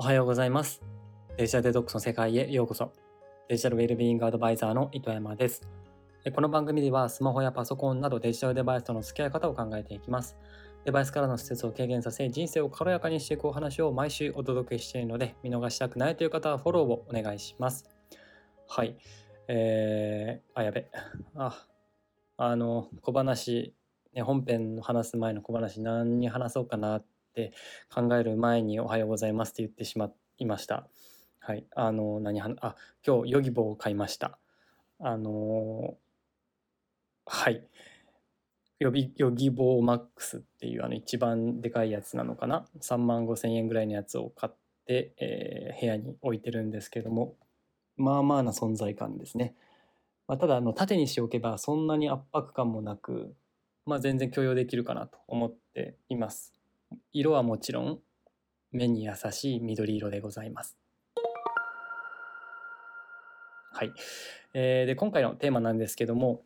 おはようございます。デジタルデトックスの世界へようこそ。デジタルウェルビーイングアドバイザーの糸山です。この番組ではスマホやパソコンなどデジタルデバイスとの付き合い方を考えていきます。デバイスからの施設を軽減させ、人生を軽やかにしていくお話を毎週お届けしているので、見逃したくないという方はフォローをお願いします。はい。えー、あ、やべ。あ、あの、小話、ね、本編の話す前の小話何に話そうかなって考える前におはようございますって言ってしまいました。はい。あの、何は、あ、今日、ヨギボーを買いました。あのはい。ヨギヨギボーマックスっていうあの一番でかいやつなのかな？3万5千円ぐらいのやつを買って、えー部屋に置いてるんですけども、まあまあな存在感ですね。まあ、ただあの縦にしておけばそんなに圧迫感もなく、まあ、全然許容できるかなと思っています。色はもちろん目に優しい緑色でございます。はい。えーで、今回のテーマなんですけども、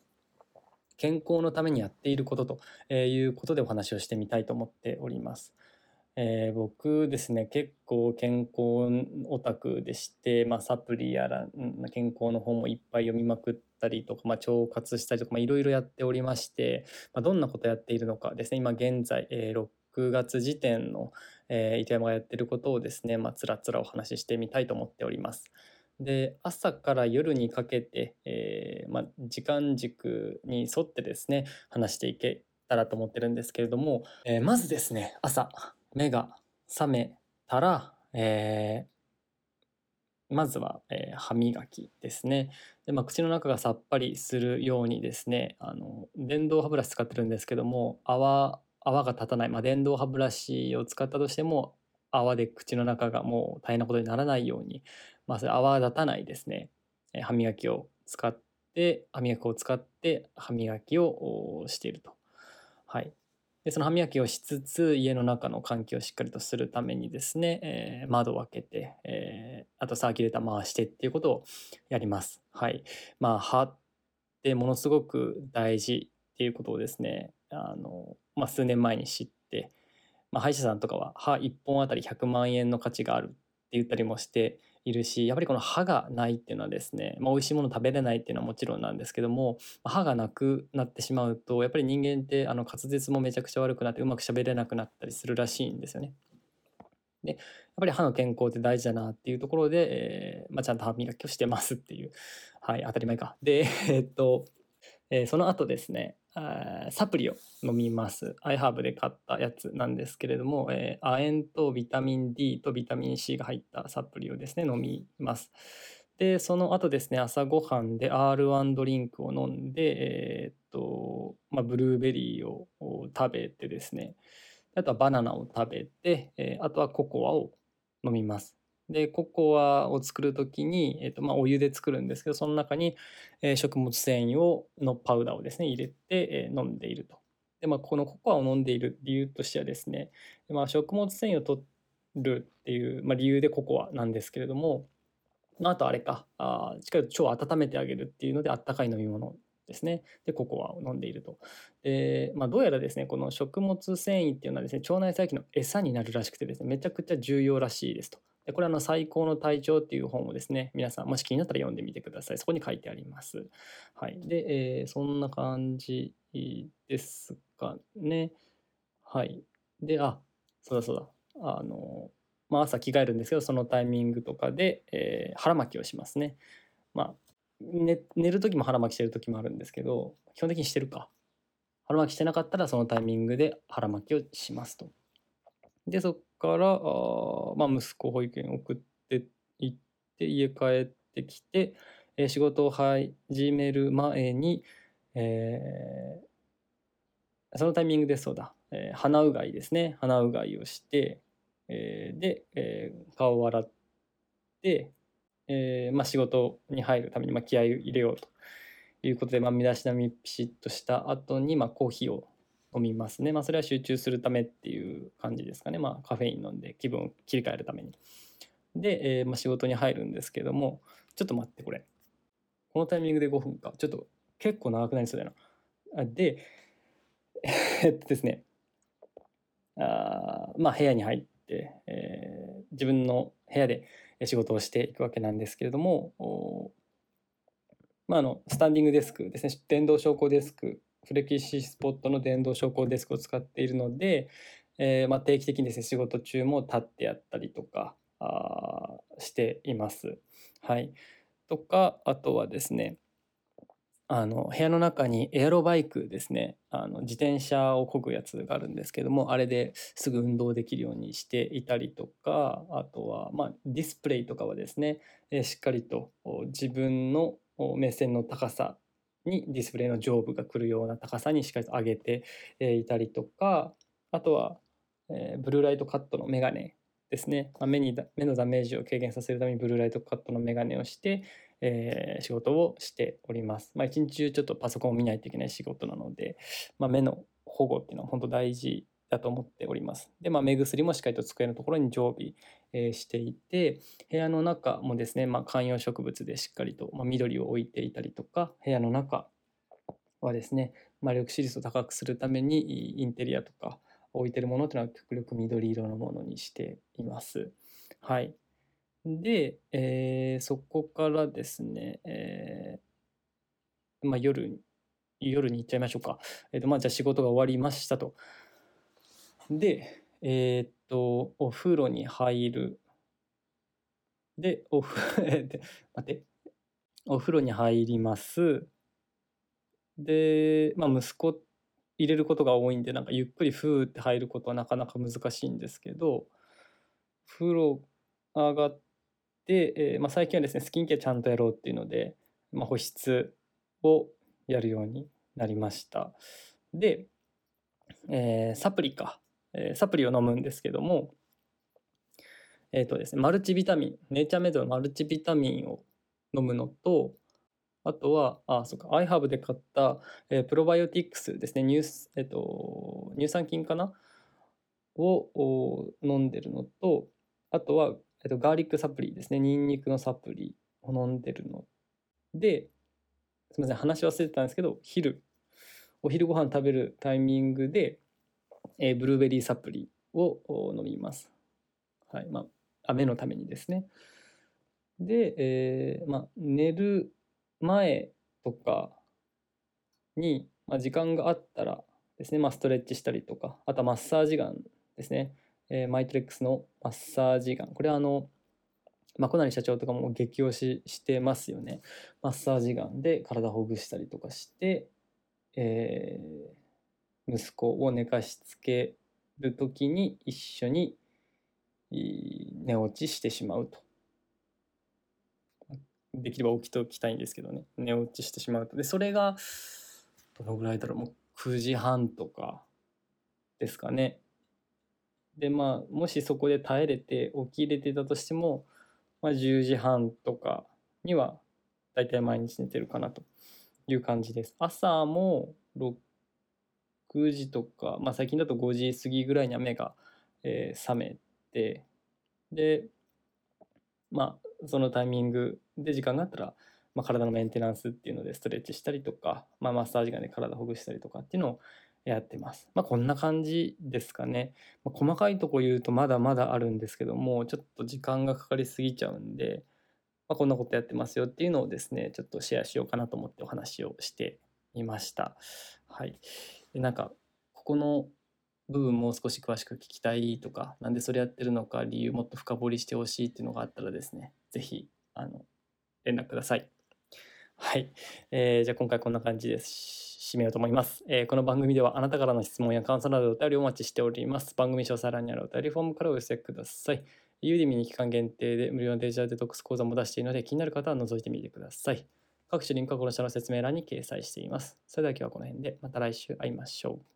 健康のためにやっていることとえいうことでお話をしてみたいと思っております。えー僕ですね、結構健康オタクでして、まあ、サプリやらん健康の本もいっぱい読みまくったりとか、まあ、腸活したりとか、まあ、いろいろやっておりまして、まあ、どんなことやっているのかですね、今現在、えー6月時点の、えー糸山がやってることをですね、まあ、つらつらお話ししてみたいと思っております。で朝から夜にかけて、えーまあ、時間軸に沿ってですね話していけたらと思ってるんですけれども、えーまずですね朝目が覚めたら、えまずは、えー歯磨きですねで、まあ、口の中がさっぱりするようにですねあの電動歯ブラシ使ってるんですけども泡泡が立たない、まあ、電動歯ブラシを使ったとしても泡で口の中がもう大変なことにならないように、まあ、それ泡立たないですね、歯磨きを使って歯磨きを使って歯磨きをしていると。はい、でその歯磨きをしつつ家の中の換気をしっかりとするためにですね、えー窓を開けて、えーあとサーキュレーター回してっていうことをやります。はい、まあ歯ってものすごく大事っていうことをですねあの、まあ、数年前に知って、まあ、歯医者さんとかは歯1本あたり100万円の価値があるって言ったりもしているしやっぱりこの歯がないっていうのはですね、まあ、美味しいもの食べれないっていうのはもちろんなんですけども歯がなくなってしまうとやっぱり人間ってあの滑舌もめちゃくちゃ悪くなってうまく喋れなくなったりするらしいんですよね。でやっぱり歯の健康って大事だなっていうところで、えーまあ、ちゃんと歯磨きをしてますっていう、はい、当たり前か。でえっと、えその後ですねサプリを飲みます。iHerb で買ったやつなんですけれども、え亜鉛とビタミン D とビタミン C が入ったサプリをですね、飲みます。で、その後ですね、朝ごはんで R1 ドリンクを飲んで、えーっと、まあ、ブルーベリーを食べてですね、あとはバナナを食べて、えあとはココアを飲みます。で、ココアを作るときに、えっとまあ、お湯で作るんですけど、その中に、えー食物繊維をのパウダーをですね入れて、えー飲んでいると。でまあこのココアを飲んでいる理由としてはですね、まあ、食物繊維を取るっていう、まあ、理由でココアなんですけれども、まあ、あとあれかあしっかりと腸を温めてあげるっていうのであったかい飲み物ですねでココアを飲んでいると。でまあ、どうやらですねこの食物繊維っていうのはですね腸内細菌の餌になるらしくてですねめちゃくちゃ重要らしいですと。でこれはの最高の体調っていう本をですね皆さんもし気になったら読んでみてください。そこに書いてあります。はい。で、えーそんな感じですかね。はい。であそうだそうだ。あのまあ朝着替えるんですけどそのタイミングとかで、えー腹巻きをしますね。まあ寝寝る時も腹巻きしてる時もあるんですけど基本的にしてるか。腹巻きしてなかったらそのタイミングで腹巻きをしますと。でそこからあ、まあ、息子保育園送って行って家帰ってきて、えー仕事を始める前に、えーそのタイミングでそうだ、えー鼻うがいですね。鼻うがいをして、えーで、えー顔を洗って、えーまあ、仕事に入るために、まあ、気合を入れようということで、まあ、身だしなみピシッとした後に、まあ、コーヒーを飲みますね。まあ、それは集中するためっていう感じですかね。まあ、カフェイン飲んで気分を切り替えるために。で、えーまあ、仕事に入るんですけども、ちょっと待って、これ。このタイミングで5分か。ちょっと結構長くなりそうだな。で、えっとですね。あまあ、部屋に入って、えー、自分の部屋で仕事をしていくわけなんですけれどもまあ、あのスタンディングデスクですね電動昇降デスクフレキシスポットの電動昇降デスクを使っているので、えー、ま、定期的にですね仕事中も立ってやったりとかあしています。はい、とかあとはですねあの部屋の中にエアロバイクですねあの自転車を漕ぐやつがあるんですけどもあれですぐ運動できるようにしていたりとかあとは、まあ、ディスプレイとかはですね、えしっかりと自分の目線の高さにディスプレイの上部が来るような高さにしっかりと上げていたりとかあとは、えブルーライトカットのメガネですね、ま目に目のダメージを軽減させるためにブルーライトカットのメガネをして、えー、仕事をしております。まあ、一日中ちょっとパソコンを見ないといけない仕事なので、まあ、目の保護っていうのは本当大事だと思っております。で、まあ、目薬もしっかりと机のところに常備、えー、していて、部屋の中もですね、まあ、観葉植物でしっかりと、まあ、緑を置いていたりとか、部屋の中はですね、まあ、緑視率を高くするためにインテリアとか置いてるものというのは極力緑色のものにしています。はい。で、えー、そこからですね、えー、まあ、夜夜に行っちゃいましょうか。えっ、ー、と、まあ、じゃあ仕事が終わりましたと。で、えっ、と、お風呂に入る。で、おふ、待って。お風呂に入ります。で、まあ、息子入れることが多いんで、なんかゆっくりふーって入ることはなかなか難しいんですけど、風呂上がって、えー、まあ、最近はですね、スキンケアちゃんとやろうっていうので、まあ、保湿をやるようになりました。で、えー、サプリか。え、サプリを飲むんですけども、えっ、ー、とですね、マルチビタミン、ネイチャーメイドのマルチビタミンを飲むのと、あとは、あ、そうか、iHerb で買った、えー、プロバイオティクスですね、乳,、えーと、乳酸菌かな？を飲んでるのと、あとは、えーと、ガーリックサプリですね、ニンニクのサプリを飲んでるので、すみません、話忘れてたんですけど、昼、お昼ご飯食べるタイミングで、えー、ブルーベリーサプリを飲みます。はいまあ、雨のためにですね。で、えーまあ、寝る前とかに、まあ、時間があったらですね、まあ、ストレッチしたりとか、あとマッサージガンですね。えー、マイトレックスのマッサージガン。これはあの、まあ、小成社長とかも激推ししてますよね。マッサージガンで体ほぐしたりとかして、えー、息子を寝かしつける時に一緒に寝落ちしてしまうと。できれば起きておきたいんですけどね。寝落ちしてしまうと。でそれがどのぐらいだろう。もう9時半とかですかね。でまあもしそこで耐えれて起きれてたとしても、まあ、10時半とかには大体毎日寝てるかなという感じです。朝も時とか、まあ、最近だと5時過ぎぐらいには目が、えー、覚めてでまあそのタイミングで時間があったら、まあ、体のメンテナンスっていうのでストレッチしたりとか、まあ、マッサージガンで体ほぐしたりとかっていうのをやってます。まあ、こんな感じですかね。まあ、細かいとこ言うとまだまだあるんですけどもちょっと時間がかかりすぎちゃうんで、まあ、こんなことやってますよっていうのをですねちょっとシェアしようかなと思ってお話をしてみました。はい。でなんかここの部分もう少し詳しく聞きたいとかなんでそれやってるのか理由もっと深掘りしてほしいっていうのがあったらですね是非あの連絡ください。はい、えー、じゃあ今回こんな感じです。締めようと思います、えー、この番組ではあなたからの質問や感想などお便りをお待ちしております。番組詳細欄にあるお便りフォームからお寄せください。ユーディミに期間限定で無料のデジタルデトックス講座も出しているので気になる方は覗いてみてください。各種リンクはこの下の説明欄に掲載しています。それでは今日はこの辺でまた来週会いましょう。